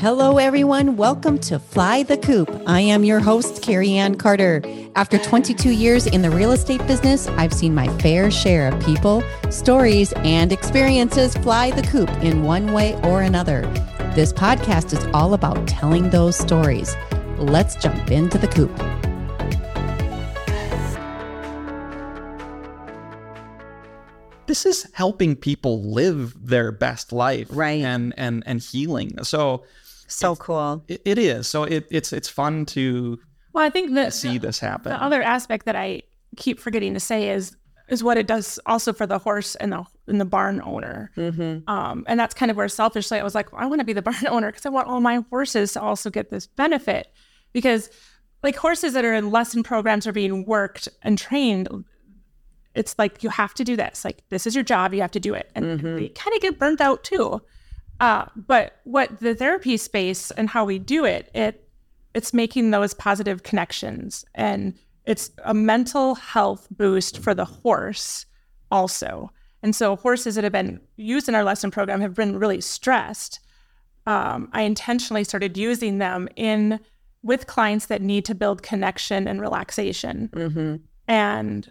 Hello, everyone. Welcome to Fly the Coop. I am your host, Cari Ann Carter. After 22 years in the real estate business, I've seen my fair share of people, stories, and experiences fly the coop in one way or another. This podcast is all about telling those stories. Let's jump into the coop. this is helping people live their best life Right. and and and healing so So cool. it, it is so it, it's it's fun to Well, I think that see this happen the other aspect that I keep forgetting to say is is what it does also for the horse and the and the barn owner. Mm-hmm. Um, and that's kind of where selfishly I was like, well, I want to be the barn owner because I want all my horses to also get this benefit. Because like horses that are in lesson programs are being worked and trained, it's like you have to do this. Like this is your job, you have to do it, and they kind of get burnt out too. Uh, but what the therapy space and how we do it, it it's making those positive connections and it's a mental health boost for the horse also. And so horses that have been used in our lesson program have been really stressed. Um, I intentionally started using them in with clients that need to build connection and relaxation. Mm-hmm. And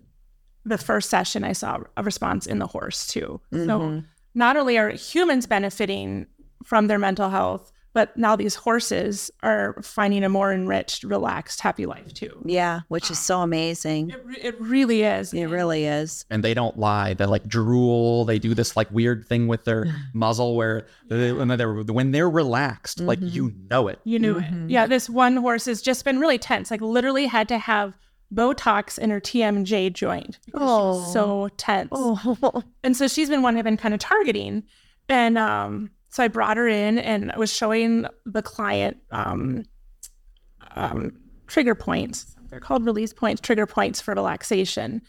the first session, I saw a response in the horse too. So Mhm. Not only are humans benefiting from their mental health, but now these horses are finding a more enriched, relaxed, happy life too. Yeah, which is so amazing. It, it really is. It really is. and they don't lie they like drool they do this like weird thing with their muzzle where they, when they're when they're relaxed like Mm-hmm. you know it You knew it. Yeah, this one horse has just been really tense. Like literally had to have Botox in her TMJ joint. Oh. so tense. Oh, And so she's been one I've been kind of targeting. And um, so I brought her in and I was showing the client um, um, trigger points. They're called release points, trigger points for relaxation.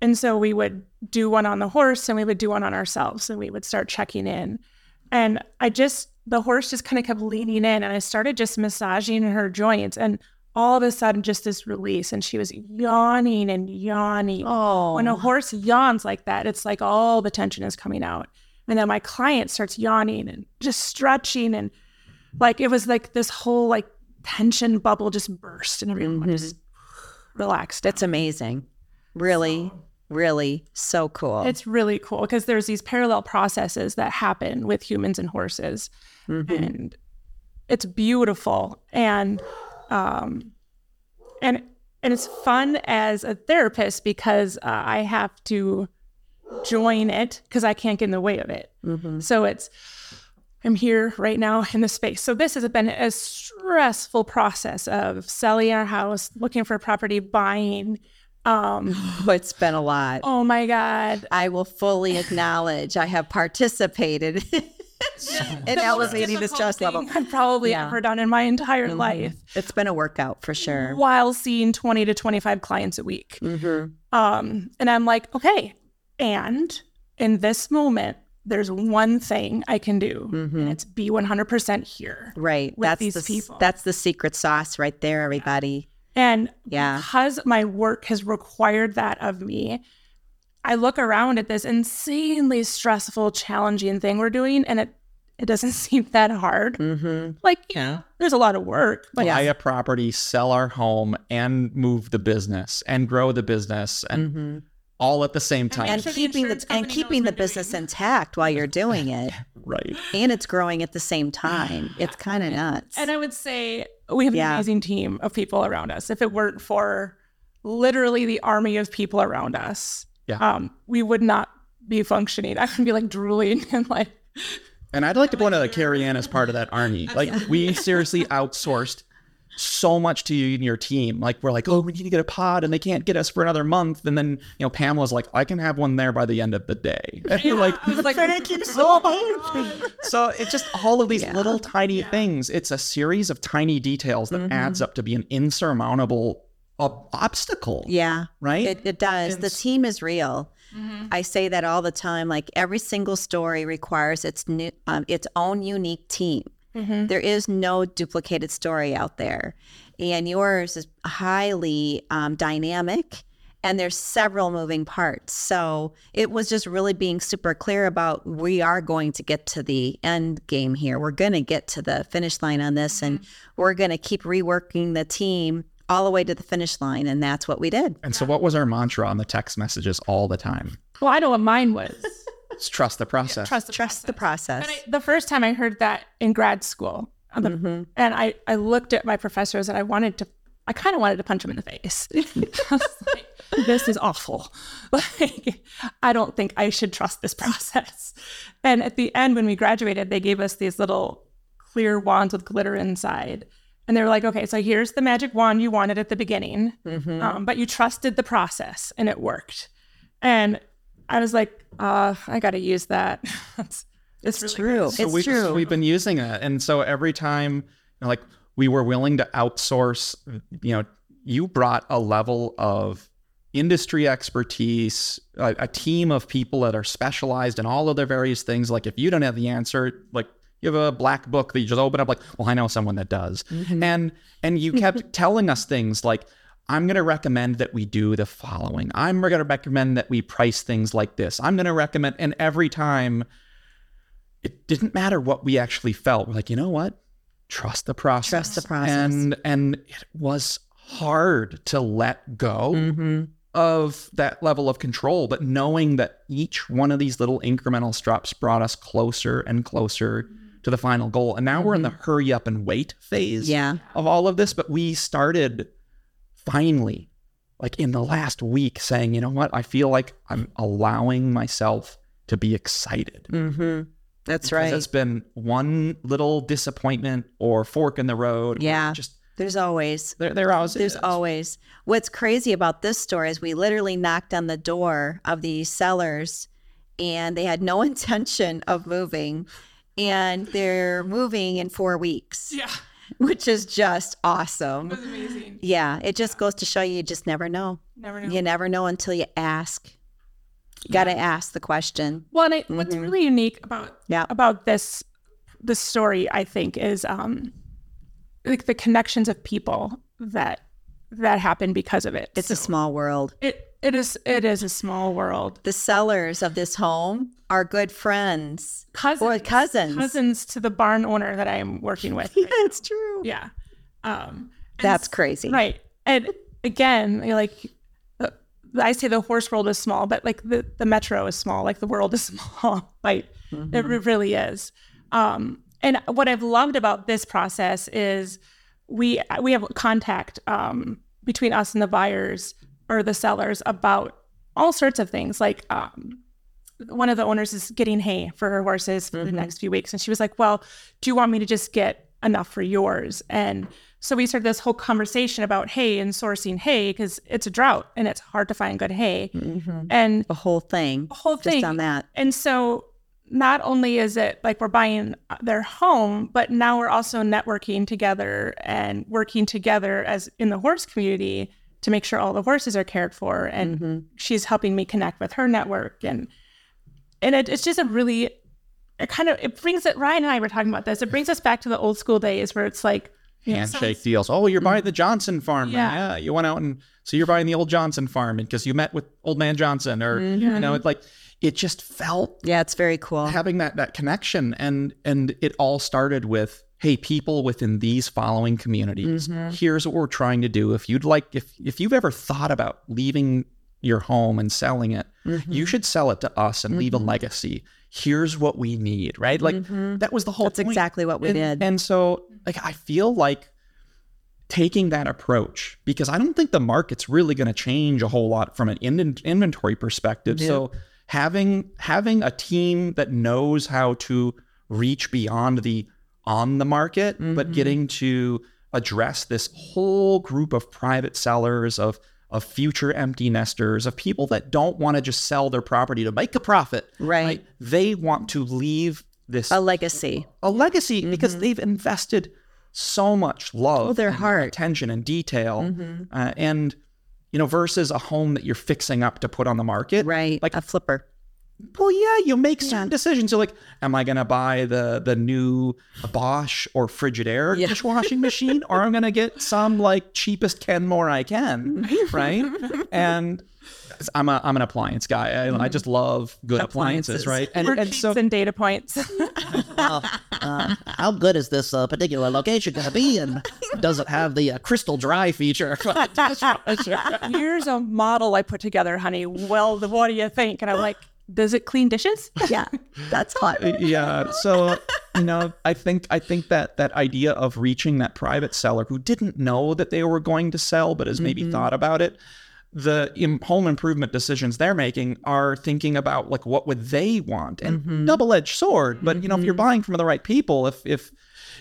And so we would do one on the horse and we would do one on ourselves and we would start checking in. And I just, the horse just kind of kept leaning in and I started just massaging her joints and all of a sudden just this release and she was yawning and yawning oh. when a horse yawns like that, it's like all the tension is coming out. And then my client starts yawning and just stretching and like it was like this whole like tension bubble just burst and everyone Mhm. just relaxed. That's amazing. Really, really so cool. It's really cool because there's these parallel processes that happen with humans and horses, Mhm. and it's beautiful and um and and it's fun as a therapist because uh, I have to join it because I can't get in the way of it. Mhm. So it's I'm here right now in the space. So this has been a stressful process of selling our house, looking for property, buying. Um, it's been a lot. oh my God. I will fully acknowledge I have participated in elevating the stress level. I've probably Yeah. ever done in my entire Mhm. life It's been a workout for sure. while seeing 20 to 25 clients a week. Mm-hmm. Um, and I'm like, okay. And in this moment, there's one thing I can do, Mhm. and it's be 100% here. Right. with that's these the people. that's the secret sauce right there, everybody. And Yeah. because my work has required that of me, I look around at this insanely stressful, challenging thing we're doing, and it it doesn't seem that hard. Mm-hmm. Like, yeah, there's a lot of work, but buy a property sell our home and move the business and grow the business and Mm-hmm. all at the same time And sure the keeping the insurance and keeping the business doing. intact while you're doing it, right and it's growing at the same time. It's kind of nuts. And I would say we have an Yeah. amazing team of people around us. If it weren't for literally the army of people around us, Yeah. um, we would not be functioning. I would be like drooling and like, And I'd like to point out that Cari Ann is part of that army. Like we seriously outsourced so much to you and your team. Like we're like, oh, we need to get a pod, and they can't get us for another month. And then you know, Pamela's like, I can have one there by the end of the day. And you're like, like, thank you so much. so it's just all of these little tiny things. It's a series of tiny details that adds up to be an insurmountable uh, obstacle. yeah, Right. it, it does. The team is real. I say that all the time. Like every single story requires its new, um, its own unique team. There is no duplicated story out there, and yours is highly um, dynamic and there's several moving parts. So it was just really being super clear about we are going to get to the end game here. We're going to get to the finish line on this, and we're going to keep reworking the team all the way to the finish line. And that's what we did. And so, what was our mantra on the text messages all the time? Well, I know what mine was. It's trust the process. Trust the Trust the process. And I, the first time I heard that in grad school, on the- mm-hmm. and I, I looked at my professors and I wanted to, I kind of wanted to punch them in the face. I was like, this is awful. Like, I don't think I should trust this process. And at the end, when we graduated, they gave us these little clear wands with glitter inside. And they were like, okay, so here's the magic wand you wanted at the beginning, um, but you trusted the process and it worked. And I was like, uh, I got to use that. it's, it's really True. So it's we've, true. We've been using it, and so every time, you know, like we were willing to outsource, you know, you brought a level of industry expertise, a, a team of people that are specialized in all of their various things. Like if you don't have the answer, like you have a black book that you just open up, like, well, I know someone that does, and and you kept telling us things like. I'm going to recommend that we do the following. I'm going to recommend that we price things like this. I'm going to recommend, and every time it didn't matter what we actually felt. We're like, you know what? Trust the process. Trust the process. And and it was hard to let go Mm-hmm. of that level of control, but knowing that each one of these little incremental steps brought us closer and closer to the final goal. And now we're in the hurry up and wait phase Mm-hmm. Yeah. of all of this, but we started finally like in the last week saying, you know what? I feel like I'm allowing myself to be excited. Mm-hmm. That's Because right. It's been one little disappointment or fork in the road. Yeah. Just There's always there, there always There's is. always. What's crazy about this story is we literally knocked on the door of these sellers and they had no intention of moving and they're moving in 4 weeks, Yeah, which is just awesome. it was amazing. Yeah, it just goes to show you you just never know. Never know. You never know until you ask. You got to ask the question. Well, and I, what's really unique about Yeah. about this this story, I think, is um like the connections of people that that happen because of it. It's a small world. it it is it is a small world. The sellers of this home are good friends Cousins, or cousins. cousins to the barn owner that I'm working with. Yeah, it's true. Yeah, um, That's crazy. Right. And again, like, uh, I say the horse world is small, but like the, the metro is small, like the world is small. like it really is. Um, and what I've loved about this process is we we have contact um, between us and the buyers or the sellers about all sorts of things. Like um, one of the owners is getting hay for her horses for the next few weeks, and she was like, "Well, do you want me to just get enough for yours?" And so we started this whole conversation about hay and sourcing hay because it's a drought and it's hard to find good hay. And The whole thing. the whole Just thing on that. and so not only is it like we're buying their home, but now we're also networking together and working together as in the horse community to make sure all the horses are cared for. And Mm-hmm. she's helping me connect with her network. And and it, it's just a really it kind of it brings it Ryan and I were talking about this. It brings us back to the old school days where it's like you know, handshake deals. Oh, you're buying the Johnson farm. Yeah. Yeah. You went out and so you're buying the old Johnson farm because you met with old man Johnson or you know, it's like it just felt Yeah, it's very cool. having that that connection and and it all started with hey people within these following communities mm-hmm. here's what we're trying to do. If you'd like if if you've ever thought about leaving your home and selling it you mm-hmm. should sell it to us and leave a mm-hmm. legacy. Here's what we need right? Like that was the whole That's point. exactly what we and, did. and so like i feel like taking that approach because i don't think the market's really going to change a whole lot from an in- inventory perspective. So having having a team that knows how to reach beyond the on the market but getting to address this whole group of private sellers of of future empty nesters of people that don't want to just sell their property to make a profit Right. they want to leave this A legacy. a legacy because they've invested so much love, Mm-hmm. Oh, their heart. Mm-hmm. attention, and detail, uh, and you know, versus a home that you're fixing up to put on the market. Right. Like a flipper. Well, yeah, you make certain decisions. You're like, am I gonna buy the the new Bosch or Frigidaire dishwashing machine, or I'm gonna get some like cheapest Kenmore I can, right? and I'm a I'm an appliance guy. I, I just love good appliances, Appliances. right? And, and so and data points. Well, uh, how good is this uh, particular location going to be? And does it have the uh, crystal dry feature? Here's a model I put together, honey. Well, what do you think? And I'm like, does it clean dishes? Yeah, that's hot. Uh, yeah so you know i think i think that that idea of reaching that private seller who didn't know that they were going to sell but has maybe mm-hmm. thought about it the im- home improvement decisions they're making are thinking about like what would they want? And mm-hmm. double-edged sword but you know if you're mm-hmm. buying from the right people if if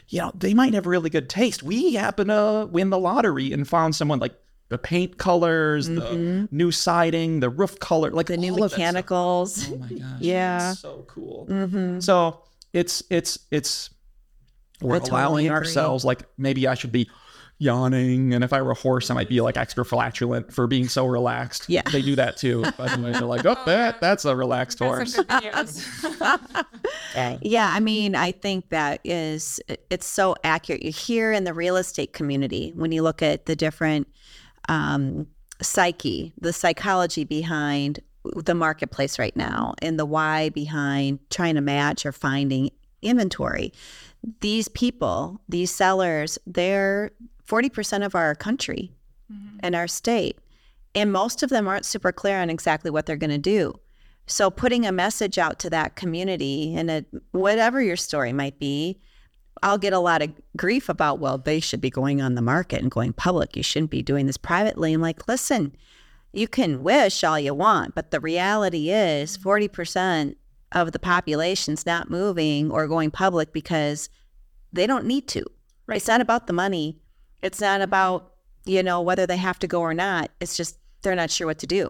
you know they might have really good taste. We happen to win the lottery and found someone like the paint colors the mm-hmm. new siding the roof color like The new all of that stuff. mechanicals. Oh my gosh. Yeah. So cool. Mm-hmm. So it's it's it's we're I totally allowing agree. ourselves like maybe I should be yawning and if I were a horse I might be like extra flatulent for being so relaxed. Yeah. They do that too. By the way, they're like, oh that that's a relaxed horse. Some good videos. Yeah, I mean, I think that is it's so accurate. You hear in the real estate community when you look at the different um, psyche, the psychology behind the marketplace right now, and the why behind trying to match or finding inventory. These people, these sellers, they're forty percent of our country and our state, and most of them aren't super clear on exactly what they're going to do. So putting a message out to that community and it, whatever your story might be, I'll get a lot of grief about, well, they should be going on the market and going public. You shouldn't be doing this privately. I'm like, listen, you can wish all you want, but the reality is mm-hmm. 40% of the population's not moving or going public because they don't need to. Right. It's not about the money. It's not mm-hmm. about, you know, whether they have to go or not. It's just they're not sure what to do.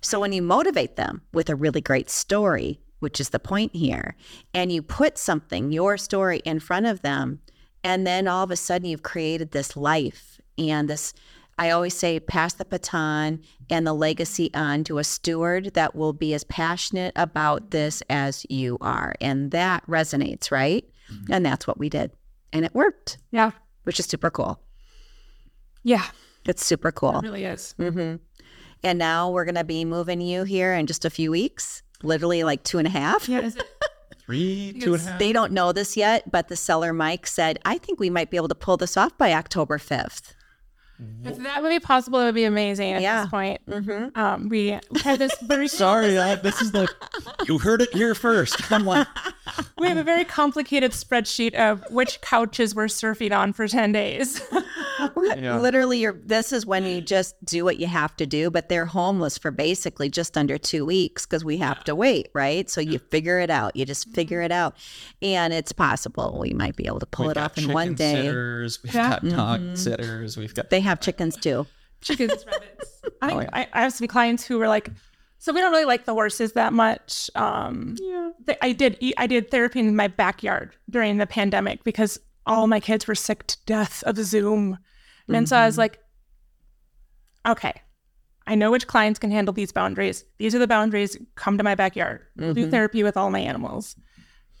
So when you motivate them with a really great story, which is the point here, and you put something, your story in front of them, and then all of a sudden you've created this life and this I always say pass the baton and the legacy on to a steward that will be as passionate about this as you are. And that resonates, right? And that's what we did. And it worked, yeah. which is super cool. Yeah. It's super cool. It really is. hmm And now we're going to be moving you here in just a few weeks, literally like two and a half. Yeah. Is it, Three, two and a half. They don't know this yet, but the seller Mike said, I think we might be able to pull this off by October 5th. If that would be possible, it would be amazing at Yeah. this point. Mm-hmm. Um, we had this very Sorry, I, this is the you heard it here first. I'm like, we have a very complicated spreadsheet of which couches we're surfing on for 10 days. Yeah. Literally, you're, this is when you just do what you have to do, but they're homeless for basically just under two weeks because we have to wait, right? So you figure it out. You just figure it out. And it's possible we might be able to pull we've it off in one chicken day. Sitters, we've Yeah. got dog sitters. We've got They have chickens too. chickens, rabbits. I, oh, I, I have some clients who were like, so we don't really like the horses that much. Um, yeah. I did eat, I did therapy in my backyard during the pandemic because all my kids were sick to death of Zoom, and so I was mm-hmm. like, okay, I know which clients can handle these boundaries. These are the boundaries. Come to my backyard. We'll Do mm-hmm. therapy with all my animals.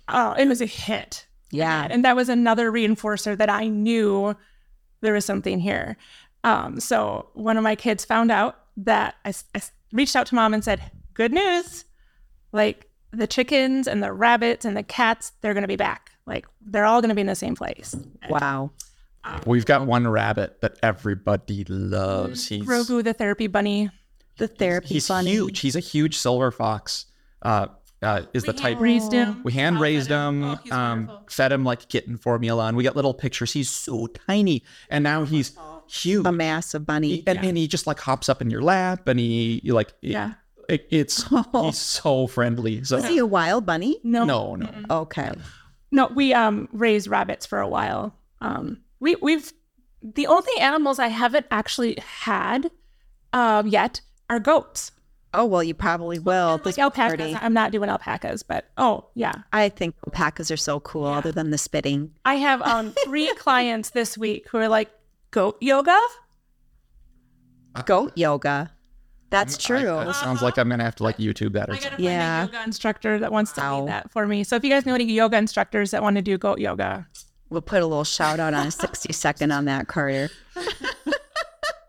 Oh, it was a hit. Yeah. And that was another reinforcer that I knew there was something here. Um, so one of my kids found out that I reached out to mom and said, Good news. Like the chickens and the rabbits and the cats, they're going to be back. Like they're all going to be in the same place. Wow. we've got one rabbit that everybody loves. He's Grogu, the therapy bunny. The therapy he's bunny. huge. He's a huge silver fox. Uh, uh, is the type raised him. we hand raised him, Oh, um, fed him like kitten formula, and we got little pictures. He's so tiny, and now he's huge. A massive bunny. and, and he just like hops up in your lap, and he you like Yeah. it- it's he's so friendly. So Is he a wild bunny? No, no, no, Okay. No, we um raised rabbits for a while. Um we we've the only animals I haven't actually had um yet are goats. Oh, well, you probably will. This Like alpacas. party. I'm not doing alpacas, but oh yeah. I think alpacas are so cool, other than the spitting. I have um three clients this week who are like goat yoga. Goat yoga. That's true. That sounds like I'm gonna have to like YouTube that or I gotta something. Yeah. a yoga instructor that wants to Wow. lead that for me. So if you guys know any yoga instructors that want to do goat yoga, we'll put a little shout out on a 60 second on that, Carter.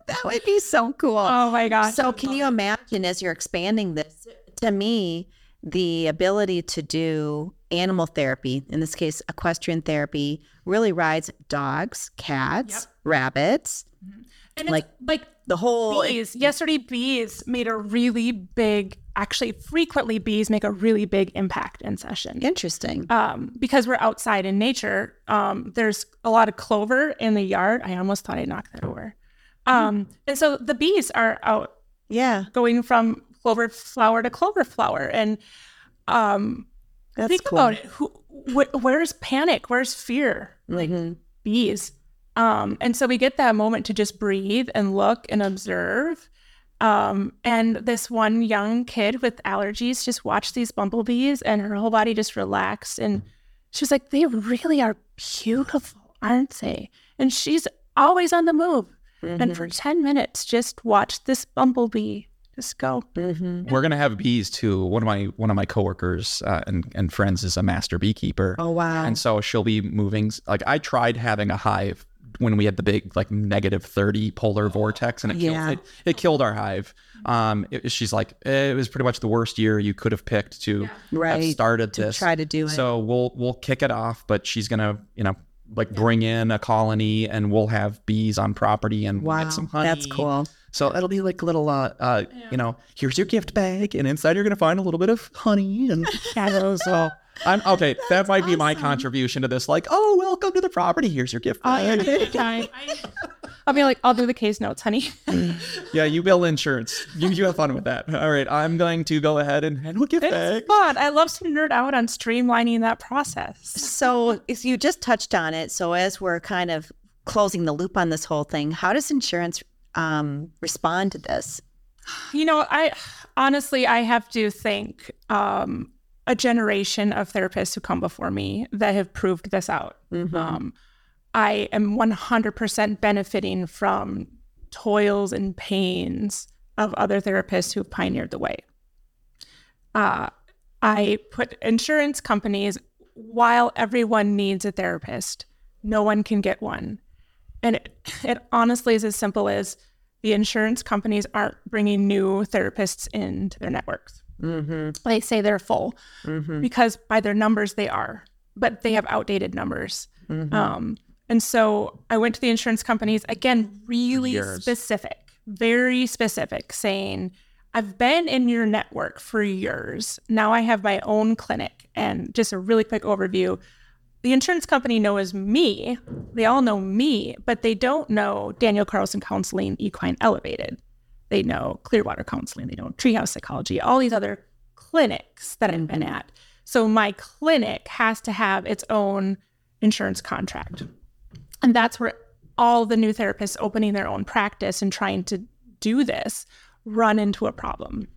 that would be so cool. oh my gosh. So, can you imagine as you're expanding this? To me, the ability to do animal therapy, in this case, equestrian therapy, really rides dogs, cats, rabbits, and like- like like the whole. bees. Yesterday, bees made a really big. Actually, frequently bees make a really big impact in session. Interesting. Um, because we're outside in nature. Um, there's a lot of clover in the yard. I almost thought I knocked that over. Um, and so the bees are out Yeah, going from clover flower to clover flower, and um, that's think cool. about it. Who, wh- where's panic? Where's fear? Like Mhm. bees. Um, and so we get that moment to just breathe and look and observe. Um, and this one young kid with allergies just watched these bumblebees and her whole body just relaxed. And she was like, they really are beautiful, aren't they? And she's always on the move. And for 10 minutes, just watch this bumblebee just go. Mhm. We're gonna have bees too. One of my one of my coworkers uh, and and friends is a master beekeeper. Oh wow. And so she'll be moving. Like I tried having a hive when we had the big like negative 30 polar vortex and it, Yeah. killed, it, it killed our hive. Um, it- she's like, eh, it was pretty much the worst year you could have picked to have Right. started to this. try to do it. So we'll we'll kick it off, but she's gonna, you know, like bring in a colony and we'll have bees on property and we'll wow, get some honey. that's cool. So it'll be like a little, uh, uh, you know, here's your gift bag, and inside you're gonna find a little bit of honey and so. I'm okay. that might be my contribution to this. Like, oh, welcome to the property. Here's your gift bag. I, will be like, I'll do the case notes, honey. yeah, you bill insurance. You, you have fun with that. All right, I'm going to go ahead and handle a gift bag. It's fun. I love to nerd out on streamlining that process. So, if you just touched on it, so as we're kind of closing the loop on this whole thing, how does insurance um, respond to this? You know, I honestly, I have to thank um, a generation of therapists who come before me that have proved this out. Um, I am 100% benefiting from toils and pains of other therapists who've pioneered the way. Uh, I put insurance companies, while everyone needs a therapist, no one can get one. And it, it honestly is as simple as the insurance companies aren't bringing new therapists into their networks. Mm-hmm. They say they're full Mm-hmm. because by their numbers they are, but they have outdated numbers. Mm-hmm. Um, and so I went to the insurance companies again, really Years. specific, very specific, saying, I've been in your network for years. Now I have my own clinic. And just a really quick overview the insurance company knows me. They all know me, but they don't know Danielle Carlson Counseling Equine Elevated. They know Clearwater Counseling. They know Treehouse Psychology, all these other clinics that I've been at. So my clinic has to have its own insurance contract. And that's where all the new therapists opening their own practice and trying to do this run into a problem.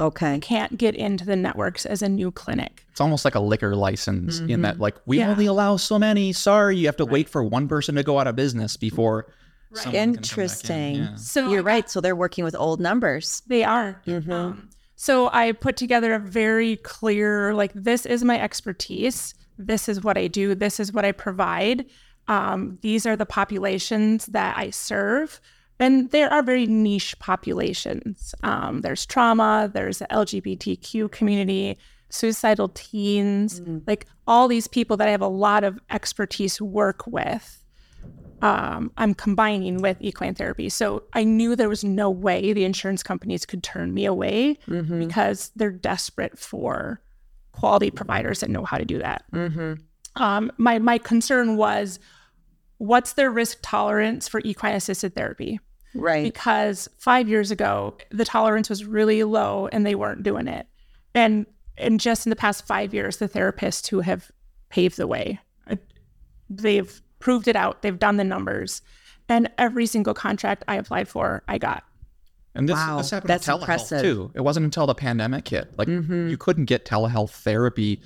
Okay. Can't get into the networks as a new clinic. It's almost like a liquor license in that, like, we Yeah. only allow so many. Sorry, you have to wait for one person to go out of business before. someone can come back in. Interesting. Yeah. So You're right. So they're working with old numbers. They are. Um, so I put together a very clear, like, this is my expertise. This is what I do. This is what I provide. Um, these are the populations that I serve. And there are very niche populations. Um, there's trauma, there's the LGBTQ community, suicidal teens, like all these people that I have a lot of expertise work with um, I'm combining with equine therapy. So I knew there was no way the insurance companies could turn me away because they're desperate for quality providers that know how to do that. Um, my my concern was, what's their risk tolerance for equine assisted therapy? Right. because five years ago the tolerance was really low and they weren't doing it and and just in the past five years the therapists who have paved the way uh, they've proved it out they've done the numbers and every single contract i applied for i got And this, Wow, this happened that's with telehealth impressive. too. It wasn't until the pandemic hit. Like you couldn't get telehealth therapy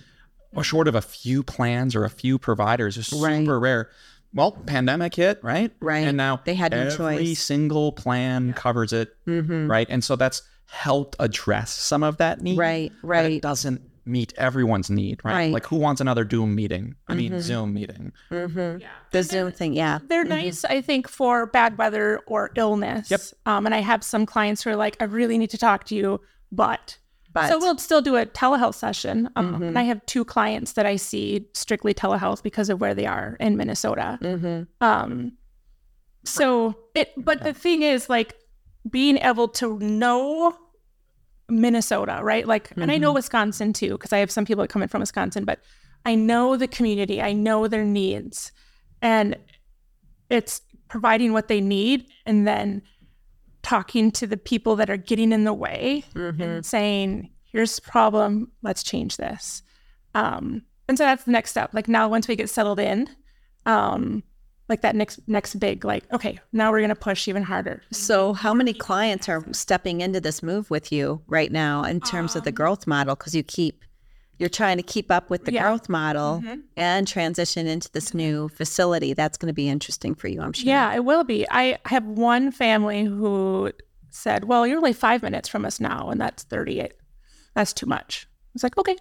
or short of a few plans or a few providers. It's Right. super rare. Well, pandemic hit, right? Right. And now They had no every choice. single plan covers it, mm-hmm. right? And so that's helped address some of that need. Right, but right. It doesn't meet everyone's need, right? Right. Like who wants another Doom meeting? I mean, mm-hmm. Zoom meeting. Mm-hmm. The Zoom thing, yeah. They're nice, I think, for bad weather or illness. Yep. Um, and I have some clients who are like, I really need to talk to you, but. But so we'll still do a telehealth session. Um, And I have two clients that I see strictly telehealth because of where they are in Minnesota. Um, so it, but the thing is, like, being able to know Minnesota, right? Like, and I know Wisconsin too, because I have some people that come in from Wisconsin, but I know the community, I know their needs, and it's providing what they need and then talking to the people that are getting in the way and saying, here's the problem, let's change this. Um, and so that's the next step. Like now, once we get settled in, um, like that next next big, like, okay, now we're gonna push even harder. So, how many clients are stepping into this move with you right now in terms of the growth model? Because you keep, you're trying to keep up with the Yeah. growth model and transition into this new facility. That's going to be interesting for you, I'm sure. Yeah, it will be. I have one family who said, "Well, you're only five minutes from us now, and that's 38. That's too much." I was like, "Okay."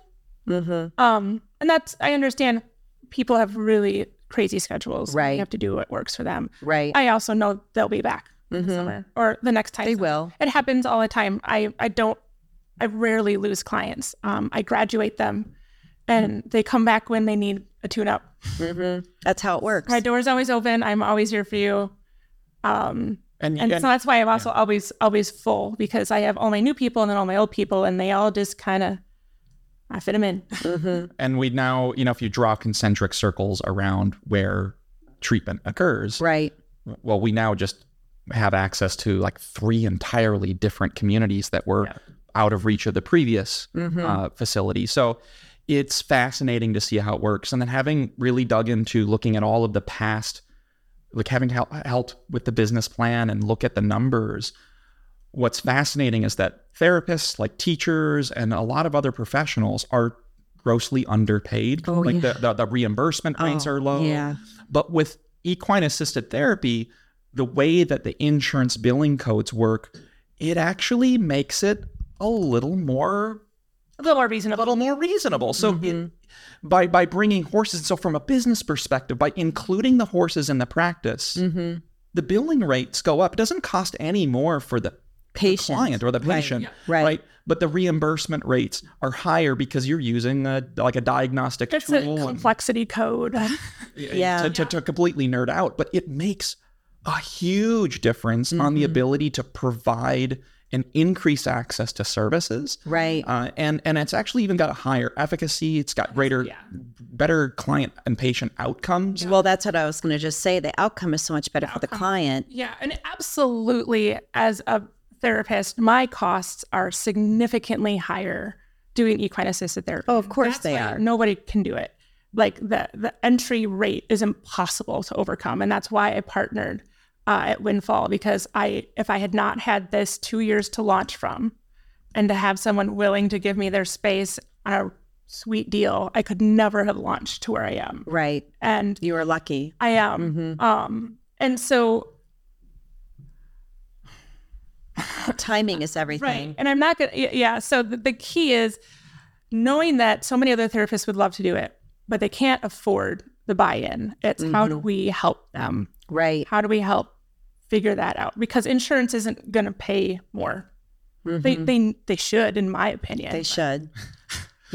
Mm-hmm. Um, and that's I understand. People have really crazy schedules. Right. You have to do what works for them. Right. I also know they'll be back in the summer or the next time. They will. It happens all the time. I I don't. I rarely lose clients. Um, I graduate them, and they come back when they need a tune-up. Mm-hmm. That's how it works. My door's always open. I'm always here for you. Um, And, and and- so that's why I'm also always always full because I have all my new people and then all my old people, and they all just kind of I fit them in. Mm-hmm. and we now, you know, if you draw concentric circles around where treatment occurs, Right. well, we now just have access to like three entirely different communities that were out of reach of the previous uh, facility. So it's fascinating to see how it works. And then having really dug into looking at all of the past, like having hel- helped with the business plan and look at the numbers. What's fascinating is that therapists, like teachers, and a lot of other professionals are grossly underpaid. Oh, like yeah. the, the, the reimbursement rates Oh, are low. yeah. But with equine assisted therapy, the way that the insurance billing codes work, it actually makes it a little more A little more a little more reasonable. So mm-hmm. it, by by bringing horses, so from a business perspective, by including the horses in the practice, mm-hmm. the billing rates go up. It doesn't cost any more for the Patient. client or the patient, Right. But the reimbursement rates are higher because you're using a like a diagnostic It's tool. a and- complexity code. Yeah. to, to, to completely nerd out, but it makes a huge difference on the mm-hmm. ability to provide and increase access to services. Right. Uh, and and it's actually even got a higher efficacy. It's got greater, yeah. better client and patient outcomes. Well, that's what I was going to just say. The outcome is so much better for the client. yeah, and absolutely, as a therapist, my costs are significantly higher doing equine assisted therapy. Oh, of course That's they are. Nobody can do it. Like the the entry rate is impossible to overcome, and that's why I partnered uh, at Windfall because I if I had not had this two years to launch from, and to have someone willing to give me their space on a sweet deal, I could never have launched to where I am. Right. And You were lucky. I am. Um, and so Timing is everything. Right. And I'm not going to, yeah. So the, the key is knowing that so many other therapists would love to do it, but they can't afford the buy in. It's how do we help them? Right. How do we help figure that out? Because insurance isn't going to pay more. They, mm-hmm. they, they should, in my opinion. They should.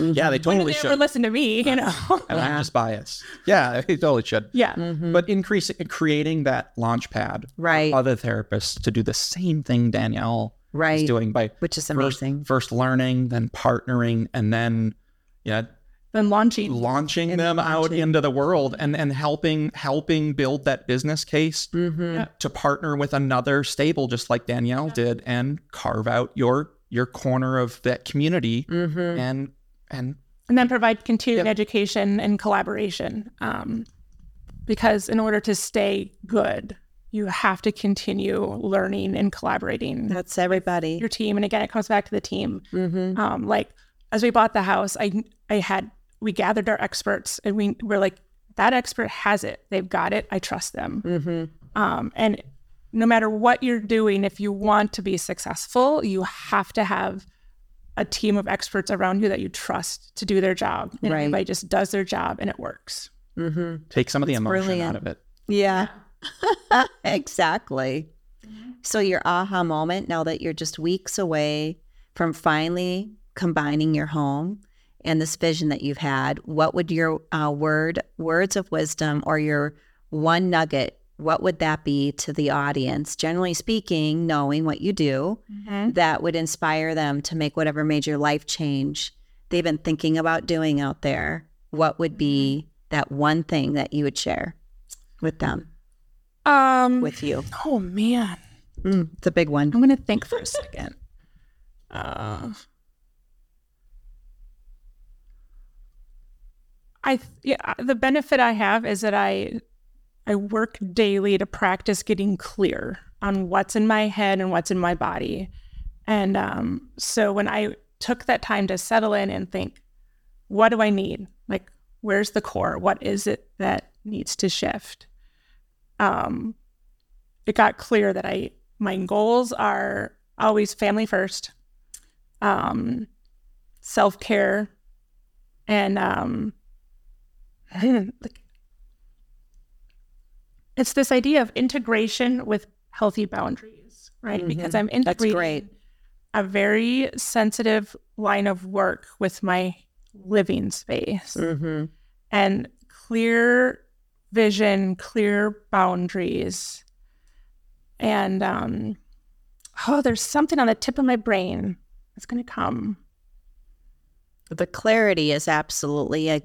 Yeah, they totally They ever should. listen to me, you know? And I'm just biased. Yeah, they totally should. yeah. Mm-hmm. But increasing, creating that launch pad for Right. other therapists to do the same thing Danielle Right. is doing by Which is first, first learning, then partnering, and then yeah, Then launching. launching them out into the world and and helping helping build that business case to partner with another stable just like Danielle did and carve out your your corner of that community and and and then provide continuing education and collaboration. Um, because in order to stay good, you have to continue learning and collaborating That's everybody. your team. And again, it comes back to the team. Um, like as we bought the house, I I had we gathered our experts and we were like, that expert has it. They've got it. I trust them. Um, and no matter what you're doing, if you want to be successful, you have to have a team of experts around you that you trust to do their job. And Right. everybody just does their job and it works. Mm-hmm. Take some of the emotion brilliant. out of it. Yeah, exactly. So, your aha moment now that you're just weeks away from finally combining your home and this vision that you've had, what would your uh, word, words of wisdom, or your one nugget, what would that be to the audience? Generally speaking, knowing what you do, that would inspire them to make whatever major life change they've been thinking about doing out there. What would be that one thing that you would share with them? Um, with you. oh man, Mm, it's a big one. I'm gonna think for a second. Uh, I yeah, the benefit I have is that I I work daily to practice getting clear on what's in my head and what's in my body, and um, so when I took that time to settle in and think, what do I need? Like, where's the core? What is it that needs to shift? Um, it got clear that I my goals are always family first, um, self care, and um, it's this idea of integration with healthy boundaries, right? Because I'm That's integrating great. a very sensitive line of work with my living space Mm-hmm. and clear vision, clear boundaries. And um oh, there's something on the tip of my brain that's gonna come. The clarity is absolutely a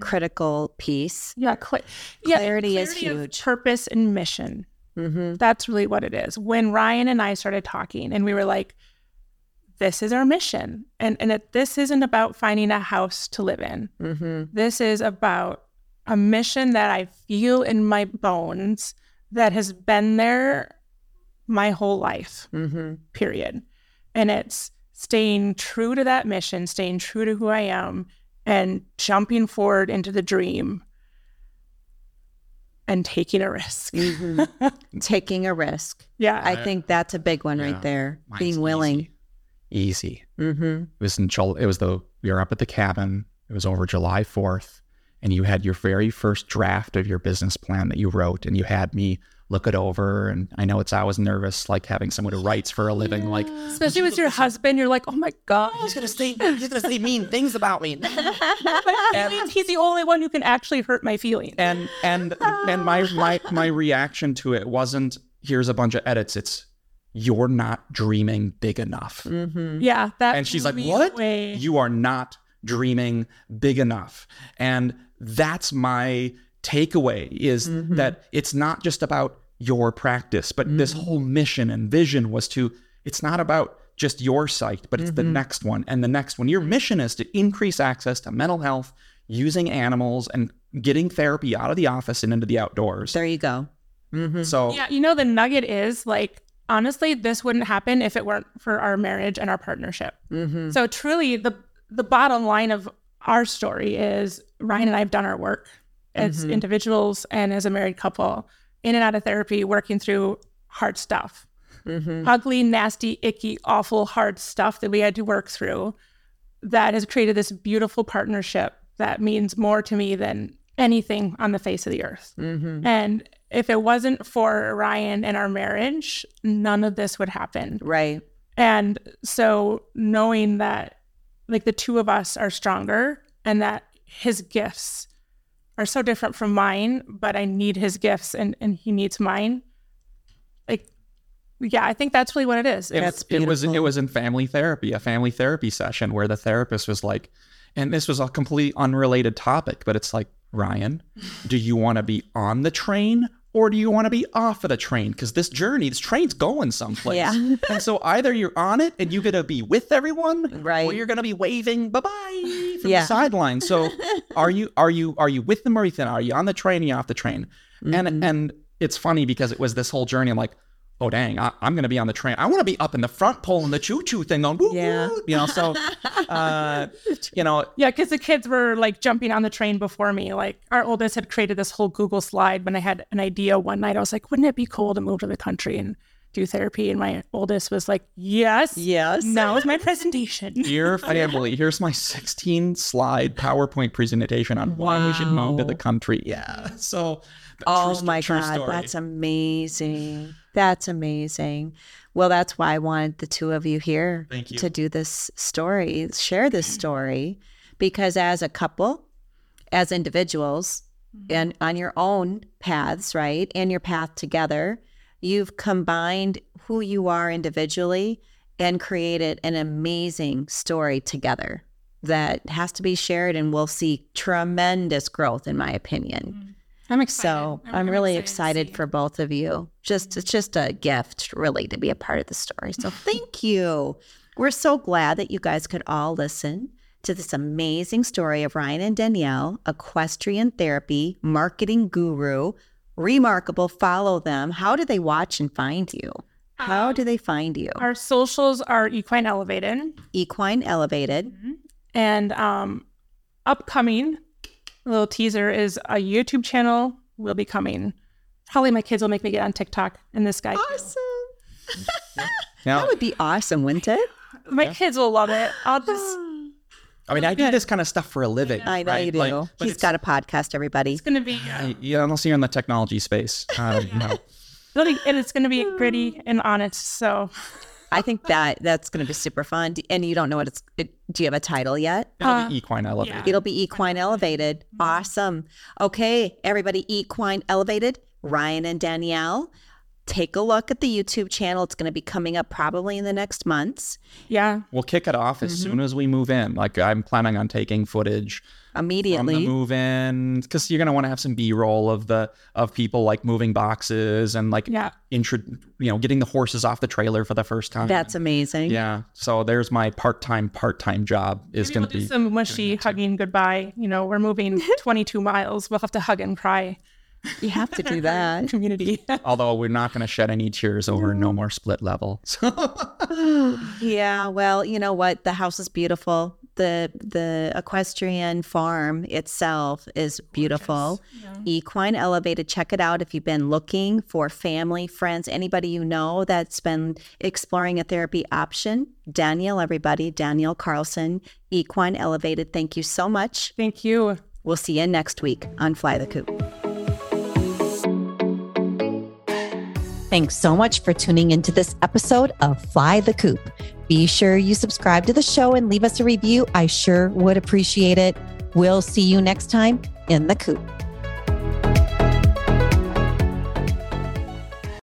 critical piece. Yeah, cl- yeah Clarity is huge. purpose and mission. Mm-hmm. That's really what it is. When Ryan and I started talking, and we were like, "This is our mission," and and it, this isn't about finding a house to live in. Mm-hmm. This is about a mission that I feel in my bones that has been there my whole life, Mm-hmm. period. And it's staying true to that mission, staying true to who I am, and jumping forward into the dream and taking a risk. Mm-hmm. Taking a risk. Yeah. I think that's a big one Yeah. right there. Mine's Being willing. Easy. easy. Mm-hmm. It was in Jul- it was the we were up at the cabin. It was over July 4th and you had your very first draft of your business plan that you wrote and you had me look it over and I know it's always nervous like having someone who writes for a living like Especially with your husband, you're like, oh my God. He's gonna say he's gonna say mean things about me. And he's the only one who can actually hurt my feelings. and and and my my my reaction to it wasn't here's a bunch of edits it's you're not dreaming big enough Mm-hmm. yeah. That and she's like what away. you are not dreaming big enough and that's my takeaway is Mm-hmm. that it's not just about your practice but this Mm-hmm. whole mission and vision was to it's not about just your site but it's the Mm-hmm. next one and the next one your mission is to increase access to mental health using animals and getting therapy out of the office and into the outdoors There you go. Mm-hmm. so Yeah, you know, the nugget is like, honestly, this wouldn't happen if it weren't for our marriage and our partnership. Mm-hmm. So truly, the the bottom line of our story is Ryan and I have done our work as Mhm. individuals and as a married couple, in and out of therapy, working through hard stuff, Mm-hmm. ugly, nasty, icky, awful, hard stuff that we had to work through. That has created this beautiful partnership that means more to me than anything on the face of the earth. Mm-hmm. And if it wasn't for Ryan and our marriage, none of this would happen. Right. And so knowing that like the two of us are stronger and that his gifts are so different from mine, but I need his gifts and, and he needs mine. Like yeah, I think that's really what it is. it, That's it was it was in family therapy, a family therapy session where the therapist was like, and this was a completely unrelated topic, but it's like, Ryan, do you want to be on the train or do you want to be off of the train? Because this journey, this train's going someplace. Yeah. and so either you're on it and you're gonna be with everyone, Right. or you're gonna be waving bye bye from Yeah. the sideline. So are you are you are you with them or are you, are you on the train are you off the train? Mm-hmm. And and it's funny because it was this whole journey. I'm like, oh dang, I, am gonna be on the train. I want to be up in the front pulling the choo choo thing on. Yeah. you know. So, uh, you know, Yeah, because the kids were like jumping on the train before me. Like our oldest had created this whole Google slide when I had an idea one night. I was like, wouldn't it be cool to move to the country and do therapy? And my oldest was like, yes. Yes. Now is my presentation. dear family, here's my 16 slide PowerPoint presentation on why we should move to the country. Yeah. So. Oh true- my true God, story. that's amazing. That's amazing. Well, that's why I wanted the two of you here Thank you. to do this story, share this mm-hmm. story, because as a couple, as individuals, mm-hmm. and on your own paths, right, and your path together, you've combined who you are individually and created an amazing story together that has to be shared and we'll see tremendous growth, in my opinion. Mm-hmm. I'm excited. So I'm, really excited see. for both of you. Just it's just a gift, really, to be a part of the story. So thank you. We're so glad that you guys could all listen to this amazing story of Ryan and Danielle, equestrian therapy, marketing guru, remarkable. Follow them. How do they watch and find you? How do they find you? Our socials are equine elevated Equine Elevated. and um, upcoming little teaser is a YouTube channel will be coming. Probably my kids will make me get on TikTok and this guy. Awesome. Now, That would be awesome, wouldn't it? My kids will love it. I'll just I mean, I do this kind of stuff for a living. I know right? you do. Like, but He's it's- got a podcast, everybody. it's gonna be uh, Yeah, unless you're in the technology space. You know. really, and it's gonna be gritty and honest. So I think that that's going to be super fun. And you don't know what it's. It, do you have a title yet? It'll be equine elevated. yeah. It'll be Equine Elevated. Awesome. Okay, everybody, Equine Elevated. Ryan and Danielle, take a look at the YouTube channel. It's going to be coming up probably in the next months. yeah, We'll kick it off as Mm-hmm. soon as we move in. Like I'm planning on taking footage from the Immediately. move in because you're gonna want to have some B-roll of the of people like moving boxes and like yeah. intro, you know, getting the horses off the trailer for the first time. That's amazing. yeah. So there's my part-time part-time job is Maybe gonna we'll do be some mushy hugging goodbye. You know, we're moving 22 miles. We'll have to hug and cry. You have to do that. Community. although we're not gonna shed any tears over no more split level. So yeah, well, you know what? The house is beautiful. The the equestrian farm itself is beautiful. Equine Elevated, check it out if you've been looking for family, friends, anybody you know that's been exploring a therapy option. Danielle, everybody, Danielle Carlson, Equine Elevated. Thank you so much. Thank you. We'll see you next week on Fly the Coop. Thanks so much for tuning into this episode of Fly the Coop. Be sure you subscribe to the show and leave us a review. I sure would appreciate it. We'll see you next time in the coop.